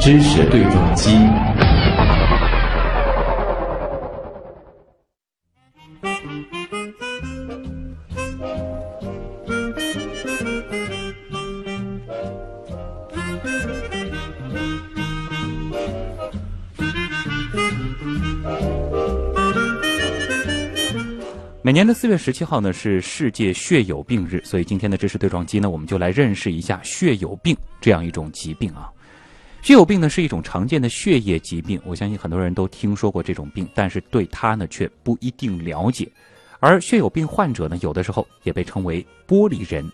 知识对撞机。年的四月十七号呢是世界血友病日，所以今天的知识对撞机呢，我们就来认识一下血友病这样一种疾病啊。血友病呢是一种常见的血液疾病，我相信很多人都听说过这种病，但是对它呢却不一定了解。而血友病患者呢，有的时候也被称为玻璃人，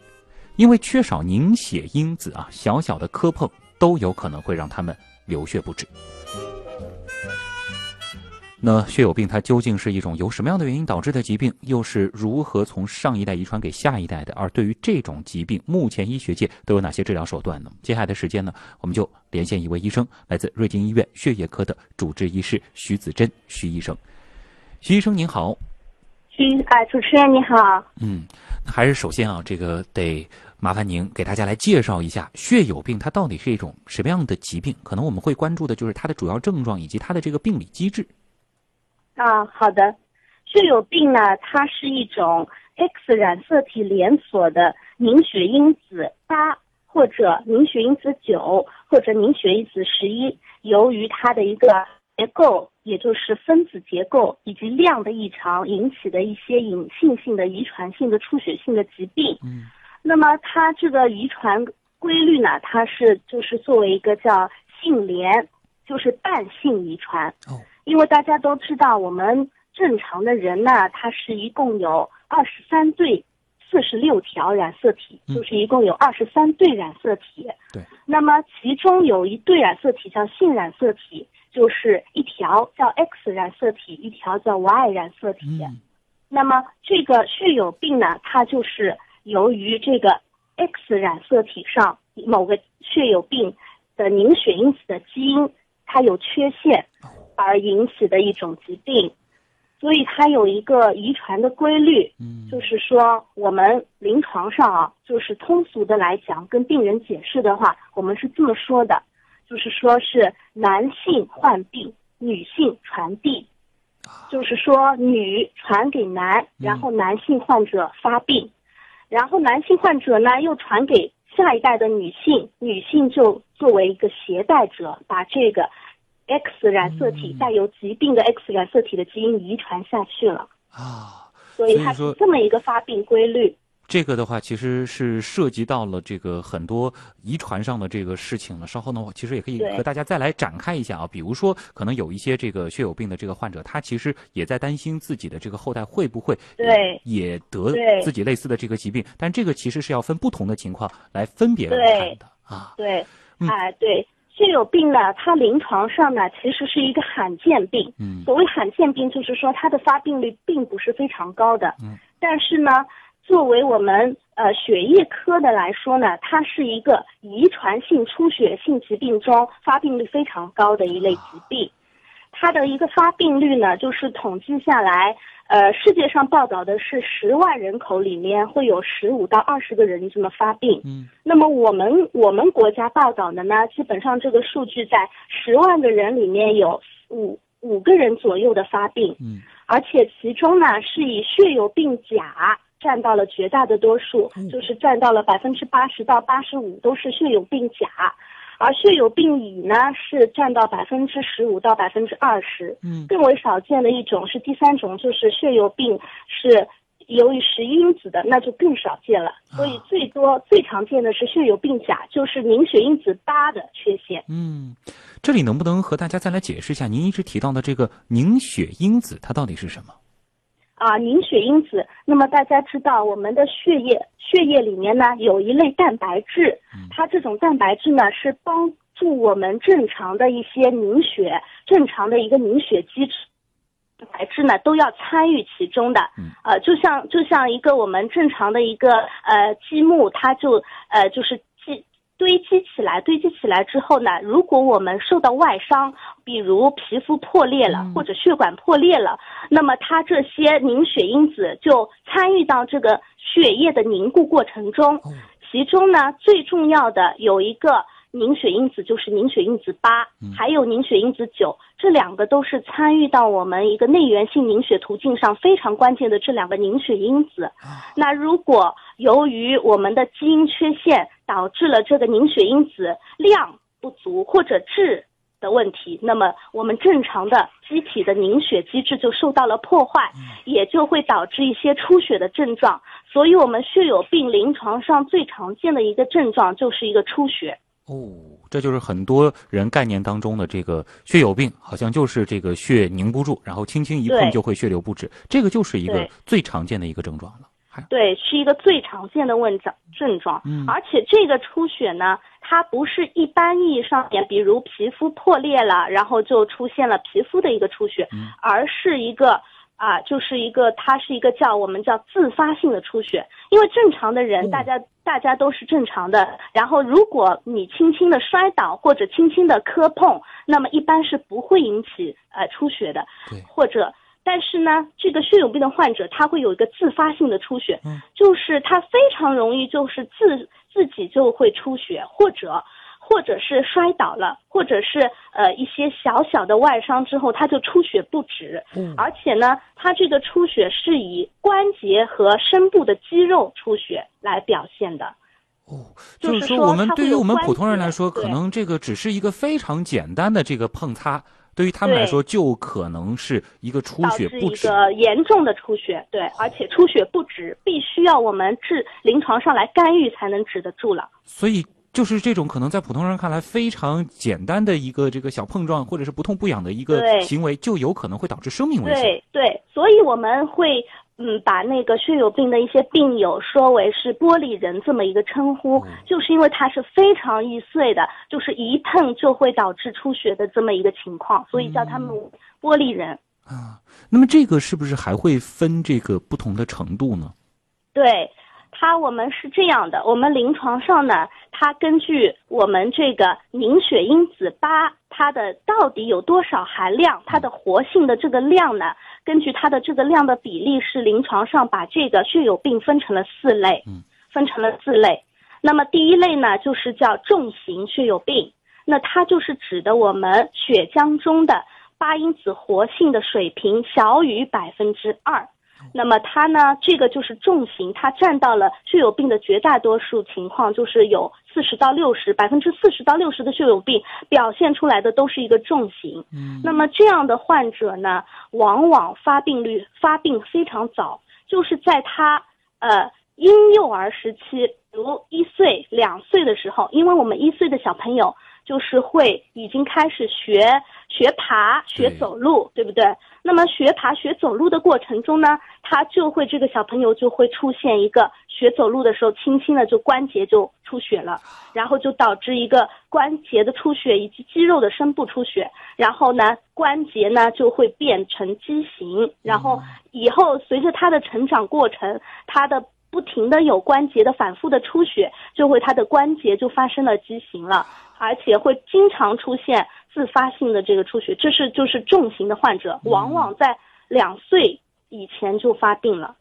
因为缺少凝血因子啊，小小的磕碰都有可能会让他们流血不止。那血友病它究竟是一种由什么样的原因导致的疾病？又是如何从上一代遗传给下一代的？而对于这种疾病，目前医学界都有哪些治疗手段呢？接下来的时间呢，我们就连线一位医生，来自瑞金医院血液科的主治医师徐子珍徐医生。徐医生您好。徐啊，主持人你好。嗯，还是首先啊，这个得麻烦您给大家来介绍一下血友病，它到底是一种什么样的疾病？可能我们会关注的就是它的主要症状以及它的这个病理机制。啊，好的，血友病呢，它是一种 X 染色体连锁的凝血因子八或者凝血因子九或者凝血因子十一，由于它的一个结构，也就是分子结构以及量的异常引起的一些隐性性的遗传性的出血性的疾病。嗯，那么它这个遗传规律呢，它是就是作为一个叫性联，就是半性遗传。哦。因为大家都知道，我们正常的人呢，他是一共有二十三对四十六条染色体，就是一共有二十三对染色体。对。那么其中有一对染色体叫性染色体，就是一条叫 X 染色体，一条叫 Y 染色体。嗯。那么这个血友病呢，它就是由于这个 X 染色体上某个血友病的凝血因子的基因它有缺陷。而引起的一种疾病，所以它有一个遗传的规律，嗯，就是说我们临床上啊，就是通俗的来讲，跟病人解释的话，我们是这么说的，就是说是男性患病，女性传递，就是说女传给男，然后男性患者发病，然后男性患者呢又传给下一代的女性，女性就作为一个携带者，把这个。X 染色体带有疾病的 X 染色体的基因遗传下去了啊，所以它是这么一个发病规律。这个的话，其实是涉及到了这个很多遗传上的这个事情了。稍后呢，我其实也可以和大家再来展开一下啊。比如说，可能有一些这个血友病的这个患者，他其实也在担心自己的这个后代会不会对也得自己类似的这个疾病。但这个其实是要分不同的情况来分别来看的啊。对，哎，对。血友病呢，它临床上呢其实是一个罕见病。嗯，所谓罕见病，就是说它的发病率并不是非常高的。嗯，但是呢，作为我们呃血液科的来说呢，它是一个遗传性出血性疾病中发病率非常高的一类疾病。它的一个发病率呢，就是统计下来。呃，世界上报道的是十万人口里面会有十五到二十个人这么发病。嗯，那么我们我们国家报道的呢，基本上这个数据在十万个人里面有五五个人左右的发病。嗯，而且其中呢是以血友病甲占到了绝大的多数，就是占到了百分之八十到八十五都是血友病甲。而血友病乙呢，是占到百分之十五到百分之二十。嗯，更为少见的一种是第三种，就是血友病是由于十一因子的，那就更少见了。所以最多最常见的是血友病甲，就是凝血因子八的缺陷。嗯，这里能不能和大家再来解释一下，您一直提到的这个凝血因子，它到底是什么？啊，凝血因子。那么大家知道，我们的血液血液里面呢有一类蛋白质，它这种蛋白质呢是帮助我们正常的一些凝血，正常的一个凝血机制，蛋白质呢都要参与其中的。呃，就像就像一个我们正常的一个呃积木，它就呃就是积。堆积起来，堆积起来之后呢，如果我们受到外伤，比如皮肤破裂了或者血管破裂了，那么它这些凝血因子就参与到这个血液的凝固过程中，其中呢最重要的有一个凝血因子，就是凝血因子八，还有凝血因子九，这两个都是参与到我们一个内源性凝血途径上非常关键的这两个凝血因子。那如果由于我们的基因缺陷导致了这个凝血因子量不足或者质的问题，那么我们正常的机体的凝血机制就受到了破坏，也就会导致一些出血的症状。所以，我们血友病临床上最常见的一个症状就是一个出血。哦，这就是很多人概念当中的这个血友病，好像就是这个血凝不住，然后轻轻一碰就会血流不止，这个就是一个最常见的一个症状了。对，是一个最常见的问症症状。嗯，而且这个出血呢，它不是一般意义上面，比如皮肤破裂了，然后就出现了皮肤的一个出血，而是一个啊，就是一个它是一个叫我们叫自发性的出血。因为正常的人，大家大家都是正常的，然后如果你轻轻的摔倒或者轻轻的磕碰，那么一般是不会引起呃出血的，或者。但是呢，这个血友病的患者他会有一个自发性的出血，就是他非常容易就是自自己就会出血，或者或者是摔倒了，或者是呃一些小小的外伤之后他就出血不止，嗯而且呢，他这个出血是以关节和深部的肌肉出血来表现的。哦，就是说我们对于我们普通人来说，可能这个只是一个非常简单的这个碰擦。对于他们来说，就可能是一个出血不止，一个严重的出血，对，而且出血不止，必须要我们治临床上来干预才能止得住了。所以，就是这种可能在普通人看来非常简单的一个这个小碰撞，或者是不痛不痒的一个行为，就有可能会导致生命危险。对对，所以我们会。嗯，把那个血友病的一些病友说为是玻璃人这么一个称呼，就是因为它是非常易碎的，就是一碰就会导致出血的这么一个情况，所以叫他们玻璃人。啊，那么这个是不是还会分这个不同的程度呢？对。它我们是这样的，我们临床上呢，它根据我们这个凝血因子八，它的到底有多少含量，它的活性的这个量呢，根据它的这个量的比例，是临床上把这个血友病分成了四类，分成了四类。那么第一类呢，就是叫重型血友病，那它就是指的我们血浆中的八因子活性的水平小于百分之二。那么它呢？这个就是重型，它占到了血友病的绝大多数情况，就是有四十到六十百分之四十到六十的血友病表现出来的都是一个重型。嗯，那么这样的患者呢，往往发病率发病非常早，就是在他呃婴幼儿时期，如一岁两岁的时候，因为我们一岁的小朋友。就是会已经开始学学爬、学走路，对不对？那么学爬、学走路的过程中呢，他就会这个小朋友就会出现一个学走路的时候，轻轻的就关节就出血了，然后就导致一个关节的出血以及肌肉的深部出血，然后呢，关节呢就会变成畸形，然后以后随着他的成长过程，他的不停的有关节的反复的出血，就会他的关节就发生了畸形了。而且会经常出现自发性的这个出血，这是就是重型的患者，往往在两岁以前就发病了。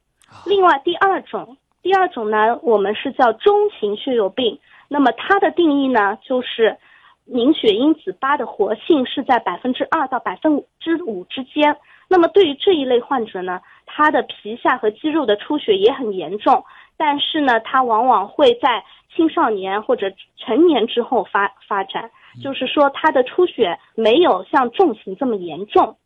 另外，第二种，第二种呢，我们是叫中型血友病。那么它的定义呢，就是凝血因子八的活性是在百分之二到百分之五之间。那么对于这一类患者呢，他的皮下和肌肉的出血也很严重，但是呢，它往往会在。青少年或者成年之后发发展，就是说它的出血没有像重型这么严重。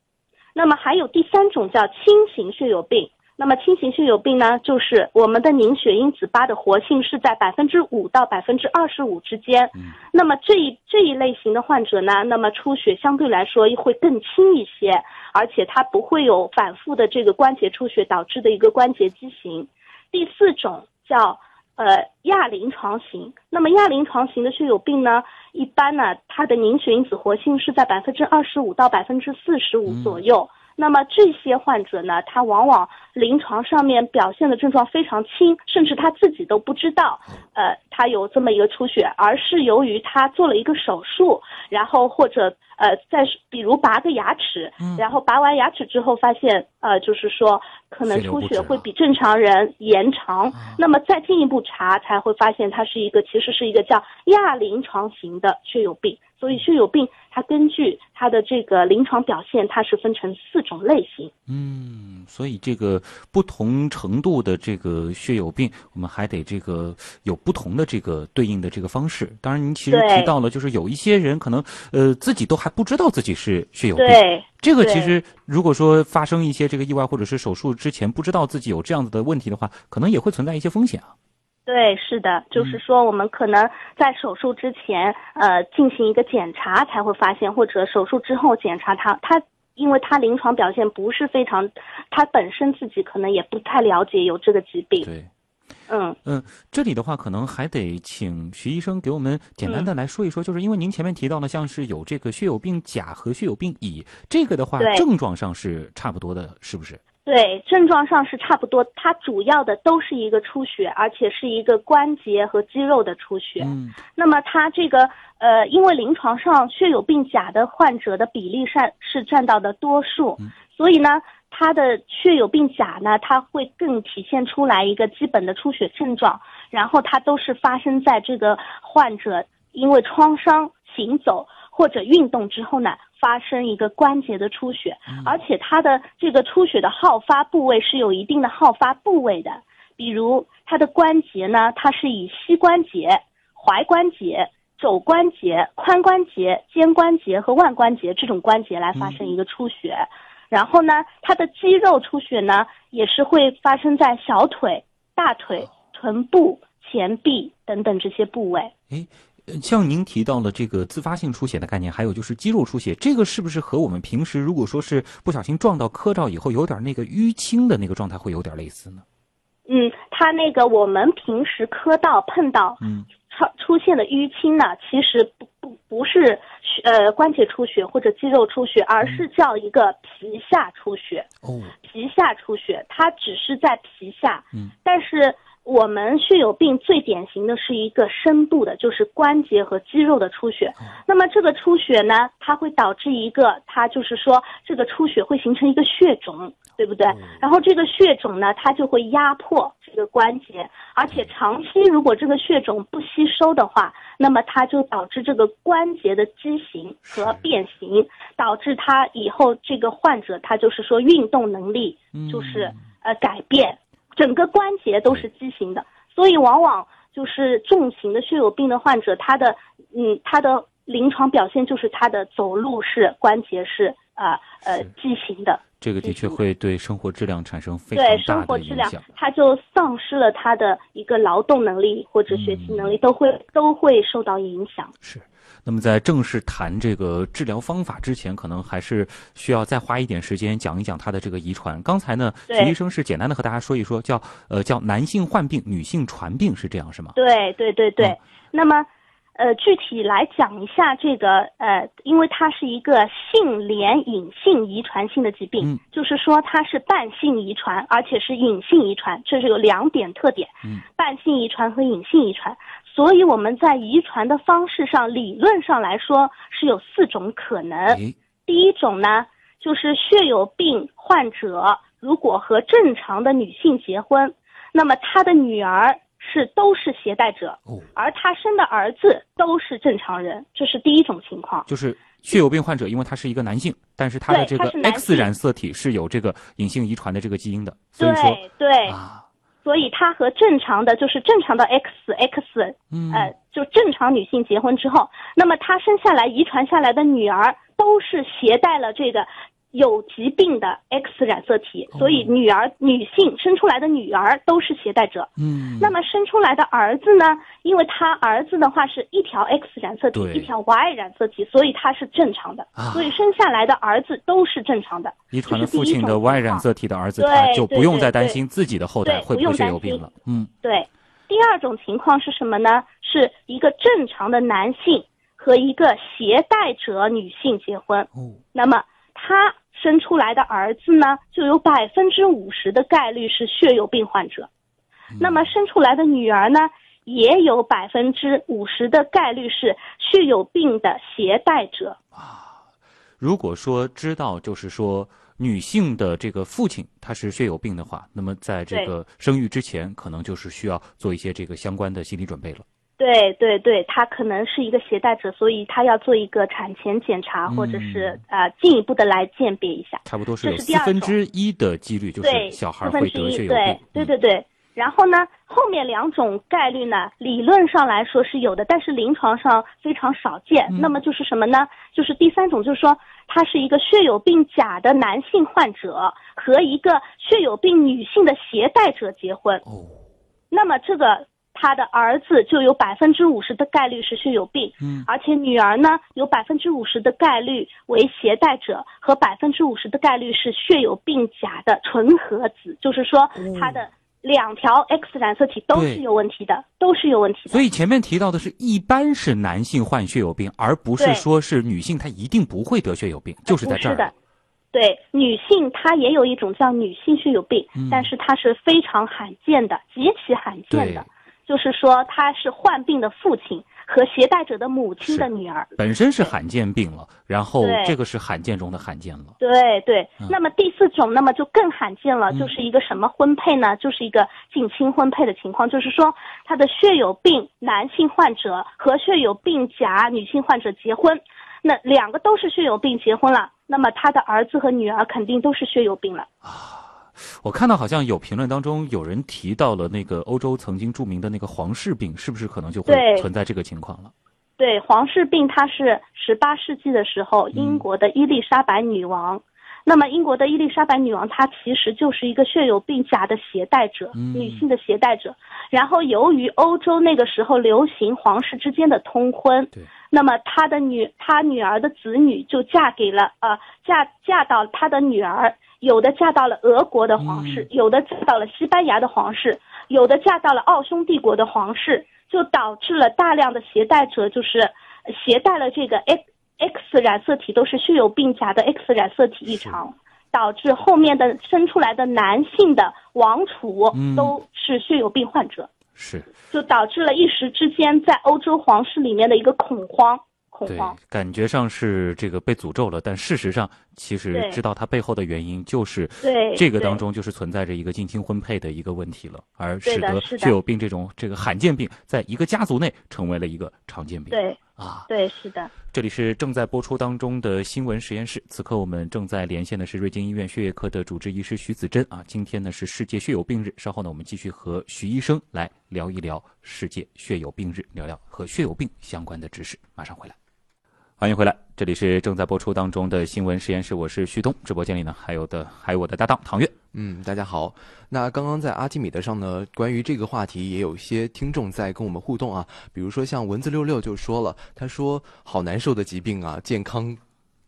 那么还有第三种叫轻型血友病。那么轻型血友病呢，就是我们的凝血因子八的活性是在百分之五到百分之二十五之间。那么这一这一类型的患者呢，那么出血相对来说会更轻一些，而且它不会有反复的这个关节出血导致的一个关节畸形。第四种叫。呃，亚临床型，那么亚临床型的血友病呢，一般呢，它的凝血因子活性是在百分之二十五到百分之四十五左右。那么这些患者呢，他往往临床上面表现的症状非常轻，甚至他自己都不知道，呃，他有这么一个出血，而是由于他做了一个手术，然后或者呃再比如拔个牙齿，嗯。然后拔完牙齿之后发现呃就是说可能出血会比正常人延长，啊。那么再进一步查才会发现他是一个其实是一个叫亚临床型的血友病。所以血友病它根据它的这个临床表现，它是分成四种类型。嗯，所以这个不同程度的这个血友病，我们还得这个有不同的这个对应的这个方式。当然，您其实提到了，就是有一些人可能呃自己都还不知道自己是血友病。对，这个其实如果说发生一些这个意外或者是手术之前不知道自己有这样子的问题的话，可能也会存在一些风险啊。对，是的，嗯就是说我们可能在手术之前，呃，进行一个检查才会发现，或者手术之后检查他，他因为他临床表现不是非常，他本身自己可能也不太了解有这个疾病，对，嗯，嗯，这里的话可能还得请徐医生给我们简单的来说一说，就是因为您前面提到了像是有这个血友病甲和血友病乙，这个的话症状上是差不多的，是不是？对，症状上是差不多，它主要的都是一个出血，而且是一个关节和肌肉的出血。嗯那么它这个呃，因为临床上血友病甲的患者的比例占是占到的多数，嗯所以呢，它的血友病甲呢，它会更体现出来一个基本的出血症状，然后它都是发生在这个患者因为创伤、行走或者运动之后呢，发生一个关节的出血，而且它的这个出血的好发部位是有一定的好发部位的，比如它的关节呢，它是以膝关节、踝关节、肘关节、髋关节、肩关节和腕关节这种关节来发生一个出血。然后呢，它的肌肉出血呢，也是会发生在小腿、大腿、臀部、前臂等等这些部位。诶，呃像您提到了这个自发性出血的概念，还有就是肌肉出血，这个是不是和我们平时如果说是不小心撞到磕着以后有点那个淤青的那个状态会有点类似呢？嗯，它那个我们平时磕到、碰到嗯出出现的淤青呢，其实不不不是呃关节出血或者肌肉出血，而是叫一个皮下出血。哦皮下出血，它只是在皮下，嗯，但是我们血友病最典型的是一个深度的，就是关节和肌肉的出血。那么这个出血呢，它会导致一个，它就是说这个出血会形成一个血肿，对不对？然后这个血肿呢，它就会压迫这个关节，而且长期如果这个血肿不吸收的话，那么它就导致这个关节的畸形和变形，导致他以后这个患者他就是说运动能力就是、呃改变，整个关节都是畸形的，所以往往就是重型的血友病的患者，他的嗯他的临床表现就是他的走路是关节是啊呃是畸形的，这个的确会对生活质量产生非常对大的生活质量。，他就丧失了他的一个劳动能力或者学习能力，都会都会受到影响。是。那么在正式谈这个治疗方法之前，可能还是需要再花一点时间讲一讲它的这个遗传。刚才呢，对徐医生是简单的和大家说一说，叫呃叫男性患病，女性传病，是这样是吗？对对对对，嗯那么。呃，具体来讲一下这个，呃，因为它是一个性联隐性遗传性的疾病，嗯就是说它是伴性遗传，而且是隐性遗传，这是有两点特点，嗯伴性遗传和隐性遗传。所以我们在遗传的方式上，理论上来说是有四种可能。哎，第一种呢，就是血友病患者如果和正常的女性结婚，那么他的女儿是都是携带者，哦，而他生的儿子都是正常人，这是第一种情况。就是血友病患者，因为他是一个男性，但是他的这个 X 染色体是有这个隐性遗传的这个基因的，所以说对对，啊，所以她和正常的就是正常的 X X 嗯，呃，就正常女性结婚之后，那么她生下来遗传下来的女儿都是携带了这个有疾病的 X 染色体，所以女儿女性生出来的女儿都是携带者。嗯，那么生出来的儿子呢？因为他儿子的话是一条 X 染色体，一条 Y 染色体，所以他是正常的，啊。所以生下来的儿子都是正常的。遗传了父亲的 Y 染色体的儿子，就不用再担心自己的后代会不会会血友病了。嗯，对，第二种情况是什么呢？是一个正常的男性和一个携带者女性结婚，哦，那么他生出来的儿子呢，就有百分之五十的概率是血友病患者。嗯那么生出来的女儿呢，也有百分之五十的概率是血友病的携带者。啊，如果说知道，就是说女性的这个父亲他是血友病的话，那么在这个生育之前，可能就是需要做一些这个相关的心理准备了。对对对，他可能是一个携带者，所以他要做一个产前检查，或者是呃进一步的来鉴别一下。差不多是有四分之一的几率，就是小孩会得血友病。对对对对。然后呢，后面两种概率呢，理论上来说是有的，但是临床上非常少见。那么就是什么呢？就是第三种，就是说他是一个血友病假的男性患者和一个血友病女性的携带者结婚。哦，那么这个他的儿子就有百分之五十的概率是血友病，嗯，而且女儿呢有百分之五十的概率为携带者和百分之五十的概率是血友病假的纯合子，就是说他的。两条 X 染色体都是有问题的，都是有问题的。所以前面提到的是一般是男性患血友病，而不是说是女性她一定不会得血友病，就是在这儿。是的，对，女性她也有一种叫女性血友病，但是它是非常罕见的，极其罕见的，就是说他是患病的父亲。和携带者的母亲的女儿本身是罕见病了，然后这个是罕见中的罕见了。对对，那么第四种，那么就更罕见了，就是一个什么婚配呢？就是一个近亲婚配的情况，就是说他的血友病男性患者和血友病假女性患者结婚，那两个都是血友病结婚了，那么他的儿子和女儿肯定都是血友病了啊。我看到好像有评论当中有人提到了那个欧洲曾经著名的那个皇室病，是不是可能就会存在这个情况了？对，皇室病它是十八世纪的时候英国的伊丽莎白女王，那么英国的伊丽莎白女王她其实就是一个血友病假的携带者，女性的携带者。然后由于欧洲那个时候流行皇室之间的通婚，那么她的女她女儿的子女就嫁给了呃嫁嫁到她的女儿。有的嫁到了俄国的皇室，有的嫁到了西班牙的皇室，有的嫁到了奥匈帝国的皇室，就导致了大量的携带者，就是携带了这个 X X 染色体都是血友病假的 X 染色体异常，导致后面的生出来的男性的王储都是血友病患者，是，就导致了一时之间在欧洲皇室里面的一个恐慌。对，感觉上是这个被诅咒了，但事实上，其实知道它背后的原因就是对这个当中就是存在着一个近亲婚配的一个问题了，而使得血友病这种这个罕见病在一个家族内成为了一个常见病。对啊，对，是的。这里是正在播出当中的新闻实验室，此刻我们正在连线的是瑞金医院血液科的主治医师徐子珍啊。今天呢是世界血友病日，稍后呢我们继续和徐医生来聊一聊世界血友病日，聊聊和血友病相关的知识。马上回来。欢迎回来，这里是正在播出当中的新闻实验室，我是旭东。直播间里呢，还有的还有我的搭档唐月。嗯，大家好。那刚刚在阿基米德上呢，关于这个话题，也有一些听众在跟我们互动啊。比如说像文字六六就说了，他说好难受的疾病啊，健康。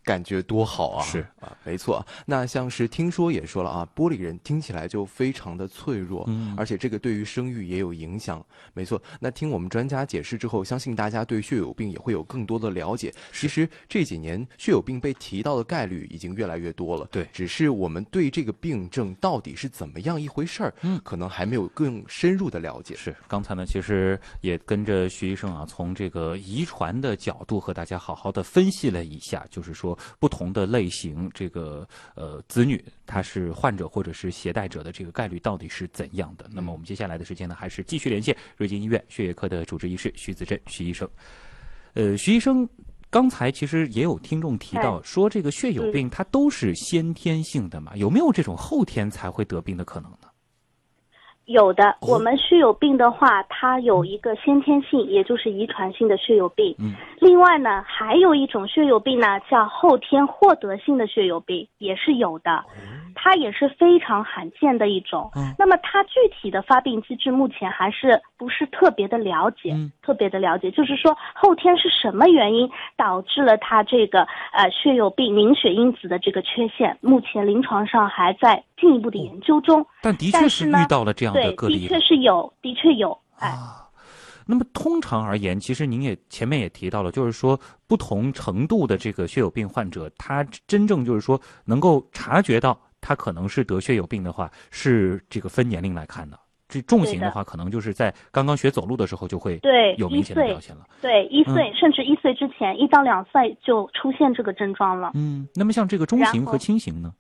感觉多好啊！是啊，没错。那像是听说也说了啊，玻璃人听起来就非常的脆弱，嗯，而且这个对于生育也有影响。没错。那听我们专家解释之后，相信大家对血友病也会有更多的了解。其实这几年血友病被提到的概率已经越来越多了，对。只是我们对这个病症到底是怎么样一回事儿，嗯，可能还没有更深入的了解。是。刚才呢，其实也跟着徐医生啊，从这个遗传的角度和大家好好的分析了一下，就是说。不同的类型，这个呃子女他是患者或者是携带者的这个概率到底是怎样的？那么我们接下来的时间呢，还是继续连线瑞金医院血液科的主治医师徐子珍徐医生。呃，徐医生，刚才其实也有听众提到说，这个血友病它都是先天性的嘛？有没有这种后天才会得病的可能呢？有的，我们血友病的话，它有一个先天性，也就是遗传性的血友病。嗯，另外呢，还有一种血友病呢，叫后天获得性的血友病，也是有的。它也是非常罕见的一种。嗯，那么它具体的发病机制目前还是不是特别的了解，特别的了解。就是说后天是什么原因导致了它这个呃血友病凝血因子的这个缺陷？目前临床上还在进一步的研究中。但的确是遇到了这样的个例。的确是有，的确有。啊，那么通常而言，其实您也前面也提到了，就是说不同程度的这个血友病患者，他真正就是说能够察觉到。他可能是得血友病的话，是这个分年龄来看的。这重型的话，可能就是在刚刚学走路的时候就会对有明显的表现了。对，一岁甚至一岁之前，一到两岁就出现这个症状了。嗯，那么像这个中型和轻型呢？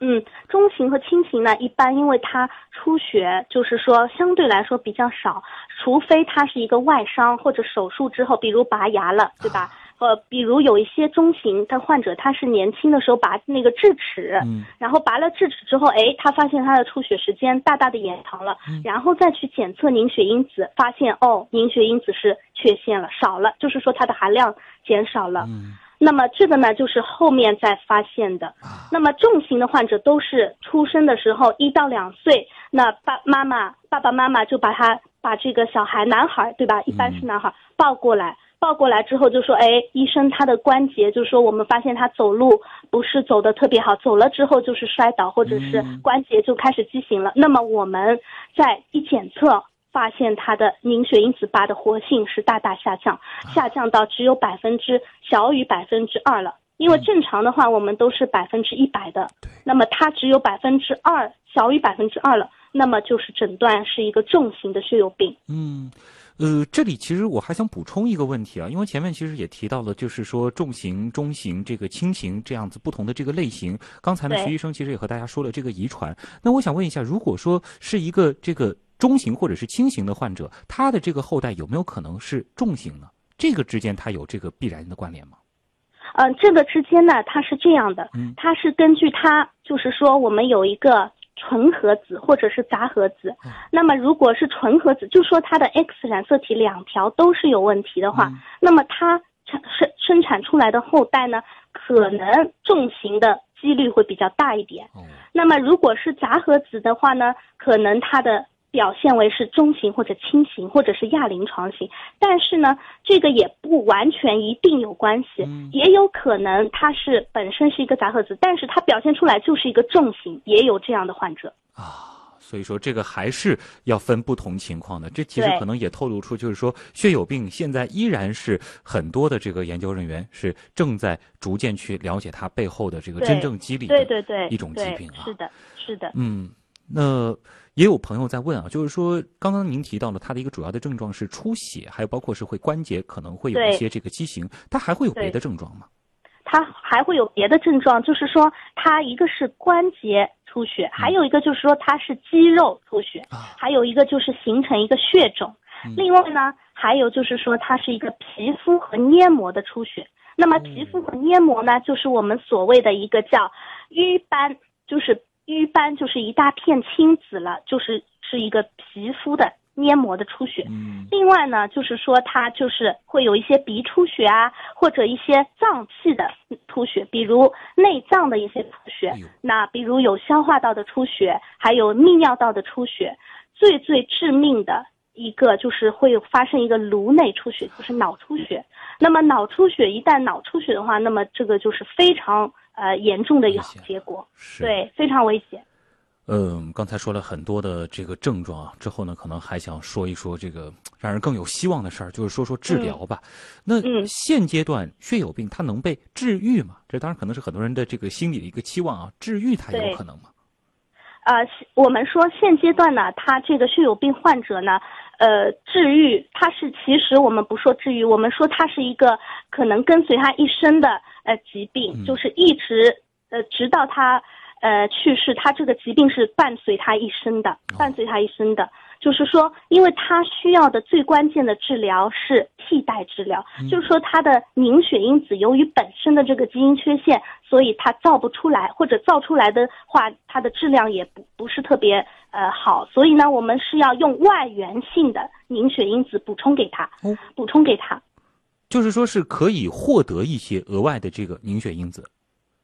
嗯嗯，中型和轻型呢，一般因为它出血，就是说相对来说比较少，除非它是一个外伤或者手术之后，比如拔牙了，对吧？呃，比如有一些中型的患者，他是年轻的时候拔那个智齿，嗯，然后拔了智齿之后，哎，他发现他的出血时间大大的延长了，然后再去检测凝血因子，发现哦，凝血因子是缺陷了，少了，就是说它的含量减少了。嗯，那么这个呢，就是后面再发现的。那么重型的患者都是出生的时候一到两岁，那爸妈妈爸爸妈妈就把他把这个小孩男孩对吧？一般是男孩抱过来。抱过来之后就说，哎，医生他的关节就是说，我们发现他走路不是走的特别好，走了之后就是摔倒，或者是关节就开始畸形了。那么我们在一检测发现它的凝血因子八的活性是大大下降，下降到只有百分之小于百分之二了。因为正常的话我们都是百分之一百的，那么它只有百分之二，小于百分之二了，那么就是诊断是一个重型的血友病。嗯。呃，这里其实我还想补充一个问题啊，因为前面其实也提到了，就是说重型、中型、这个轻型这样子不同的这个类型。刚才呢，徐医生其实也和大家说了这个遗传。那我想问一下，如果说是一个这个中型或者是轻型的患者，他的这个后代有没有可能是重型呢？这个之间它有这个必然的关联吗？嗯，这个之间呢，它是这样的，它是根据它，就是说我们有一个。纯合子或者是杂合子，那么如果是纯合子，就说它的 X 染色体两条都是有问题的话，那么它产生生产出来的后代呢，可能重型的几率会比较大一点。那么如果是杂合子的话呢，可能它的。表现为是中型或者轻型或者是亚临床型，但是呢，这个也不完全一定有关系，也有可能它是本身是一个杂合子，但是它表现出来就是一个重型，也有这样的患者啊。所以说这个还是要分不同情况的。这其实可能也透露出，就是说血友病现在依然是很多的这个研究人员是正在逐渐去了解它背后的这个真正机理对对对一种疾病啊。是的，是的，嗯，那。也有朋友在问啊，就是说，刚刚您提到了它的一个主要的症状是出血，还有包括是会关节可能会有一些这个畸形，它还会有别的症状吗？它还会有别的症状，就是说它一个是关节出血，还有一个就是说它是肌肉出血，还有一个就是形成一个血肿，另外呢，还有就是说它是一个皮肤和黏膜的出血。那么皮肤和黏膜呢，就是我们所谓的一个叫瘀斑，就是。瘀斑就是一大片青紫了，就是是一个皮肤的黏膜的出血。嗯，另外呢，就是说它就是会有一些鼻出血啊，或者一些脏器的出血，比如内脏的一些出血。那比如有消化道的出血，还有泌尿道的出血。最最致命的一个就是会发生一个颅内出血，就是脑出血。那么脑出血一旦脑出血的话，那么这个就是非常。呃，严重的一个结果，对，非常危险。嗯，刚才说了很多的这个症状啊，之后呢，可能还想说一说这个让人更有希望的事儿，就是说说治疗吧。那现阶段血友病它能被治愈吗？这当然可能是很多人的这个心理的一个期望啊，治愈它有可能吗？呃，我们说现阶段呢，它这个血友病患者呢，呃，治愈他是其实我们不说治愈，我们说他是一个可能跟随他一生的。呃，疾病就是一直呃，直到他呃去世，他这个疾病是伴随他一生的，伴随他一生的。就是说，因为他需要的最关键的治疗是替代治疗，就是说他的凝血因子由于本身的这个基因缺陷，所以他造不出来，或者造出来的话，它的质量也不不是特别呃好。所以呢，我们是要用外源性的凝血因子补充给他，补充给他。就是说，是可以获得一些额外的这个凝血因子。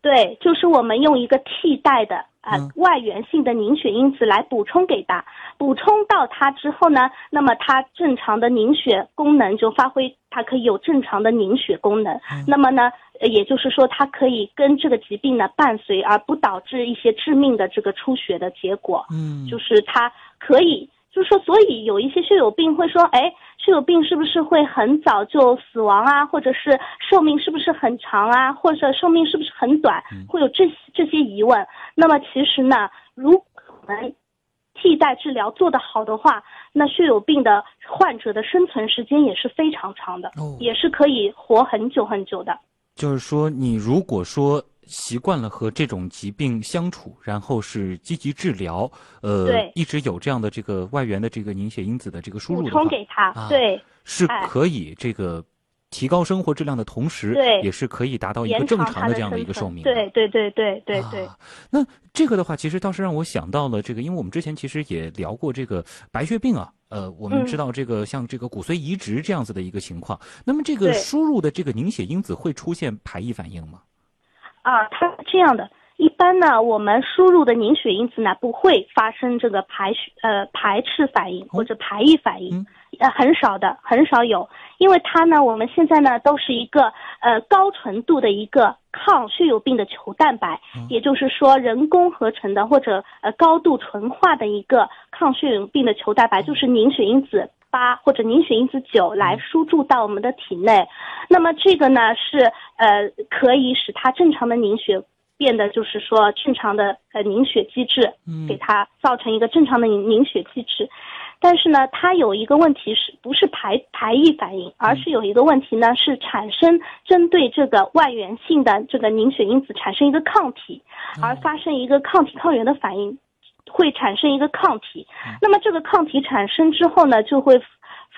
对，就是我们用一个替代的啊外源性的凝血因子来补充给它，补充到它之后呢，那么它正常的凝血功能就发挥，它可以有正常的凝血功能。那么呢，也就是说，它可以跟这个疾病呢伴随，而不导致一些致命的这个出血的结果。嗯，就是它可以。就是说，所以有一些血友病会说，哎，血友病是不是会很早就死亡啊？或者是寿命是不是很长啊？或者寿命是不是很短？会有这这些疑问。那么其实呢，如果我们替代治疗做得好的话，那血友病的患者的生存时间也是非常长的，哦也是可以活很久很久的。就是说，你如果说习惯了和这种疾病相处，然后是积极治疗，呃，一直有这样的这个外源的这个凝血因子的这个输入补的话充给他，啊对，是哎可以这个提高生活质量的同时，对也是可以达到一个正常的这样的一个寿命。对对对对对对。啊。那这个的话，其实倒是让我想到了这个，因为我们之前其实也聊过这个白血病啊。呃，我们嗯知道这个像这个骨髓移植这样子的一个情况，那么这个输入的这个凝血因子会出现排异反应吗？啊，它是这样的。一般呢，我们输入的凝血因子呢不会发生这个排血呃排斥反应或者排异反应，嗯呃很少的，很少有，因为它呢我们现在呢都是一个呃高纯度的一个抗血友病的球蛋白，嗯也就是说人工合成的或者呃高度纯化的一个抗血友病的球蛋白，就是凝血因子。八或者凝血因子九来输注到我们的体内，那么这个呢是呃可以使它正常的凝血变得就是说正常的呃凝血机制，嗯。给它造成一个正常的凝凝血机制。但是呢，它有一个问题是不是排排异反应，而是有一个问题呢，是产生针对这个外源性的这个凝血因子产生一个抗体，而发生一个抗体抗原的反应，会产生一个抗体。那么这个抗体产生之后呢，就会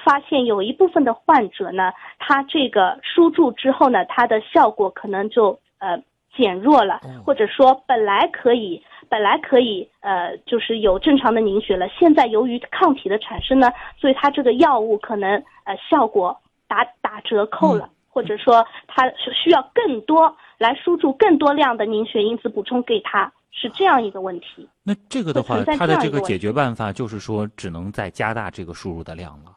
发现有一部分的患者呢，他这个输注之后呢，它的效果可能就呃减弱了，或者说本来可以本来可以呃就是有正常的凝血了，现在由于抗体的产生呢，所以它这个药物可能呃效果打打折扣了。或者说，它是需要更多来输注更多量的凝血因子补充给他，是这样一个问题。那这个的话，它的这个解决办法就是说，只能再加大这个输入的量了。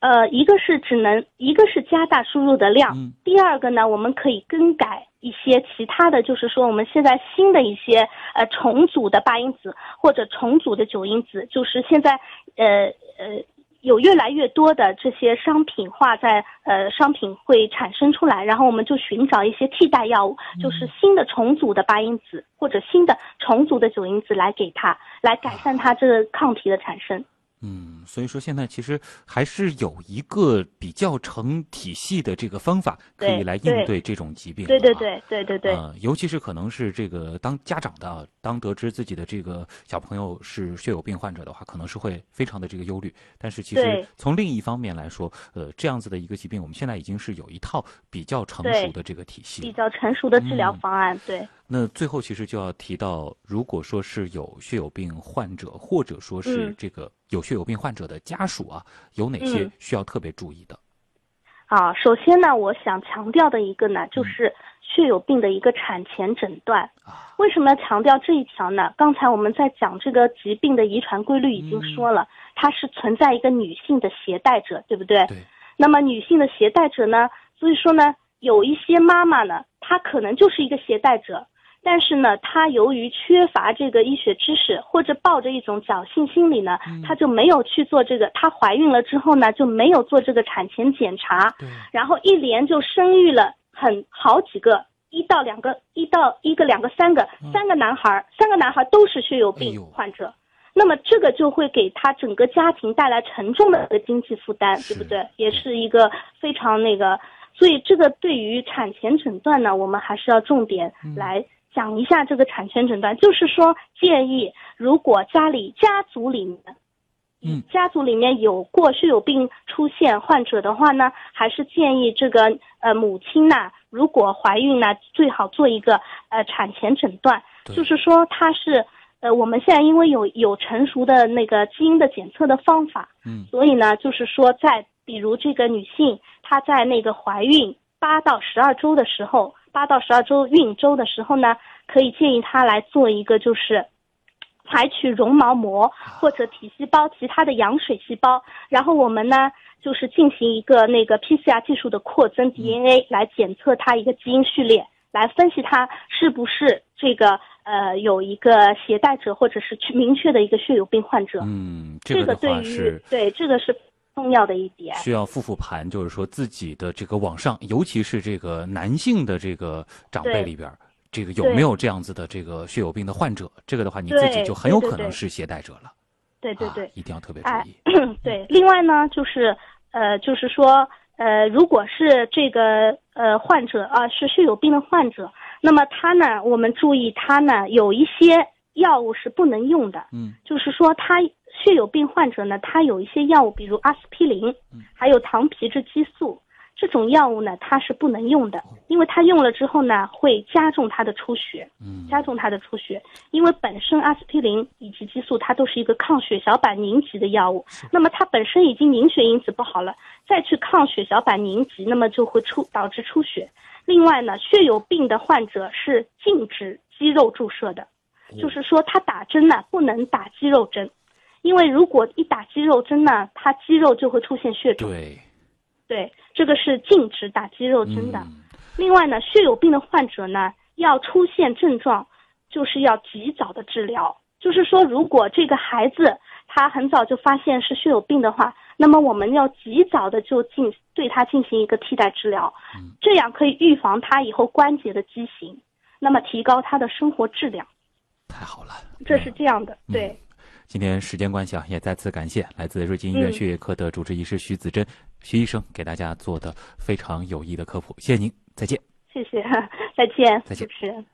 呃，一个是只能，一个是加大输入的量，嗯第二个呢，我们可以更改一些其他的，就是说我们现在新的一些呃重组的八因子或者重组的九因子，就是现在呃呃有越来越多的这些商品化在呃商品会产生出来，然后我们就寻找一些替代药物，就是新的重组的八因子或者新的重组的九因子来给它，来改善它这个抗体的产生。嗯，所以说现在其实还是有一个比较成体系的这个方法，可以来应对对这种疾病。对对。对对对对。呃，尤其是可能是这个当家长的啊，当得知自己的这个小朋友是血友病患者的话，可能是会非常的这个忧虑。但是其实从另一方面来说，呃，这样子的一个疾病，我们现在已经是有一套比较成熟的这个体系。比较成熟的治疗嗯方案，对，那最后其实就要提到，如果说是有血友病患者，或者说是嗯这个有血友病患者的家属啊，有哪些嗯需要特别注意的？啊，首先呢，我想强调的一个呢，嗯就是血友病的一个产前诊断。啊，为什么要强调这一条呢？刚才我们在讲这个疾病的遗传规律已经说了，它是存在一个女性的携带者，对不对？对。那么女性的携带者呢，所以说呢，有一些妈妈呢，她可能就是一个携带者，但是呢，她由于缺乏这个医学知识，或者抱着一种侥幸心理呢，她就没有去做这个。她怀孕了之后呢，就没有做这个产前检查，对，然后一连就生育了很好几个，一到两个，一到一个、两个、三个，三个男孩儿，三个男孩儿都是血友病患者。那么这个就会给他整个家庭带来沉重的一个经济负担，对不对？也是一个非常那个，所以这个对于产前诊断呢，我们还是要重点来讲一下这个产前诊断，就是说建议如果家里家族里面。嗯。家族里面有过血友病出现患者的话呢，还是建议这个呃母亲呢，如果怀孕呢，最好做一个呃产前诊断，就是说它是呃我们现在因为有有成熟的那个基因的检测的方法，嗯。所以呢，就是说在比如这个女性她在那个怀孕八到十二周的时候，八到十二周孕周的时候呢，可以建议她来做一个就是。采取绒毛膜或者体细胞其他的羊水细胞，然后我们呢就是进行一个那个 PCR 技术的扩增 DNA 来检测它一个基因序列，来分析它是不是这个呃有一个携带者或者是去明确的一个血友病患者。嗯，这个的对于对这个是重要的一点。需要复复盘，就是说自己的这个网上，尤其是这个男性的这个长辈里边儿，这个有没有这样子的这个血友病的患者？这个的话，你自己就很有可能是携带者了。对对对，一定要特别注哎意。对。另外呢，就是呃，就是说呃，如果是这个呃患者啊、是血友病的患者，那么他呢，我们注意他呢有一些药物是不能用的，嗯就是说他血友病患者呢，他有一些药物，比如阿司匹林嗯，还有糖皮质激素。这种药物呢，它是不能用的，因为它用了之后呢，会加重他的出血。嗯加重它的出血，因为本身阿司匹林以及激素它都是一个抗血小板凝集的药物，那么它本身已经凝血因子不好了，再去抗血小板凝集，那么就会出导致出血。另外呢，血友病的患者是禁止肌肉注射的，就是说他打针呢不能打肌肉针，因为如果一打肌肉针呢，他肌肉就会出现血肿。对，对，这个是禁止打肌肉针的。嗯另外呢，血友病的患者呢，要出现症状，就是要及早的治疗。就是说，如果这个孩子他很早就发现是血友病的话，那么我们要及早的就进对他进行一个替代治疗，这样可以预防他以后关节的畸形，那么提高他的生活质量。太好了，这是这样的，嗯对。今天时间关系啊，也再次感谢来自瑞金医院嗯血液科的主治医师徐子珍徐医生给大家做的非常有益的科普，谢谢您，再见。谢谢，再见，再见主持人。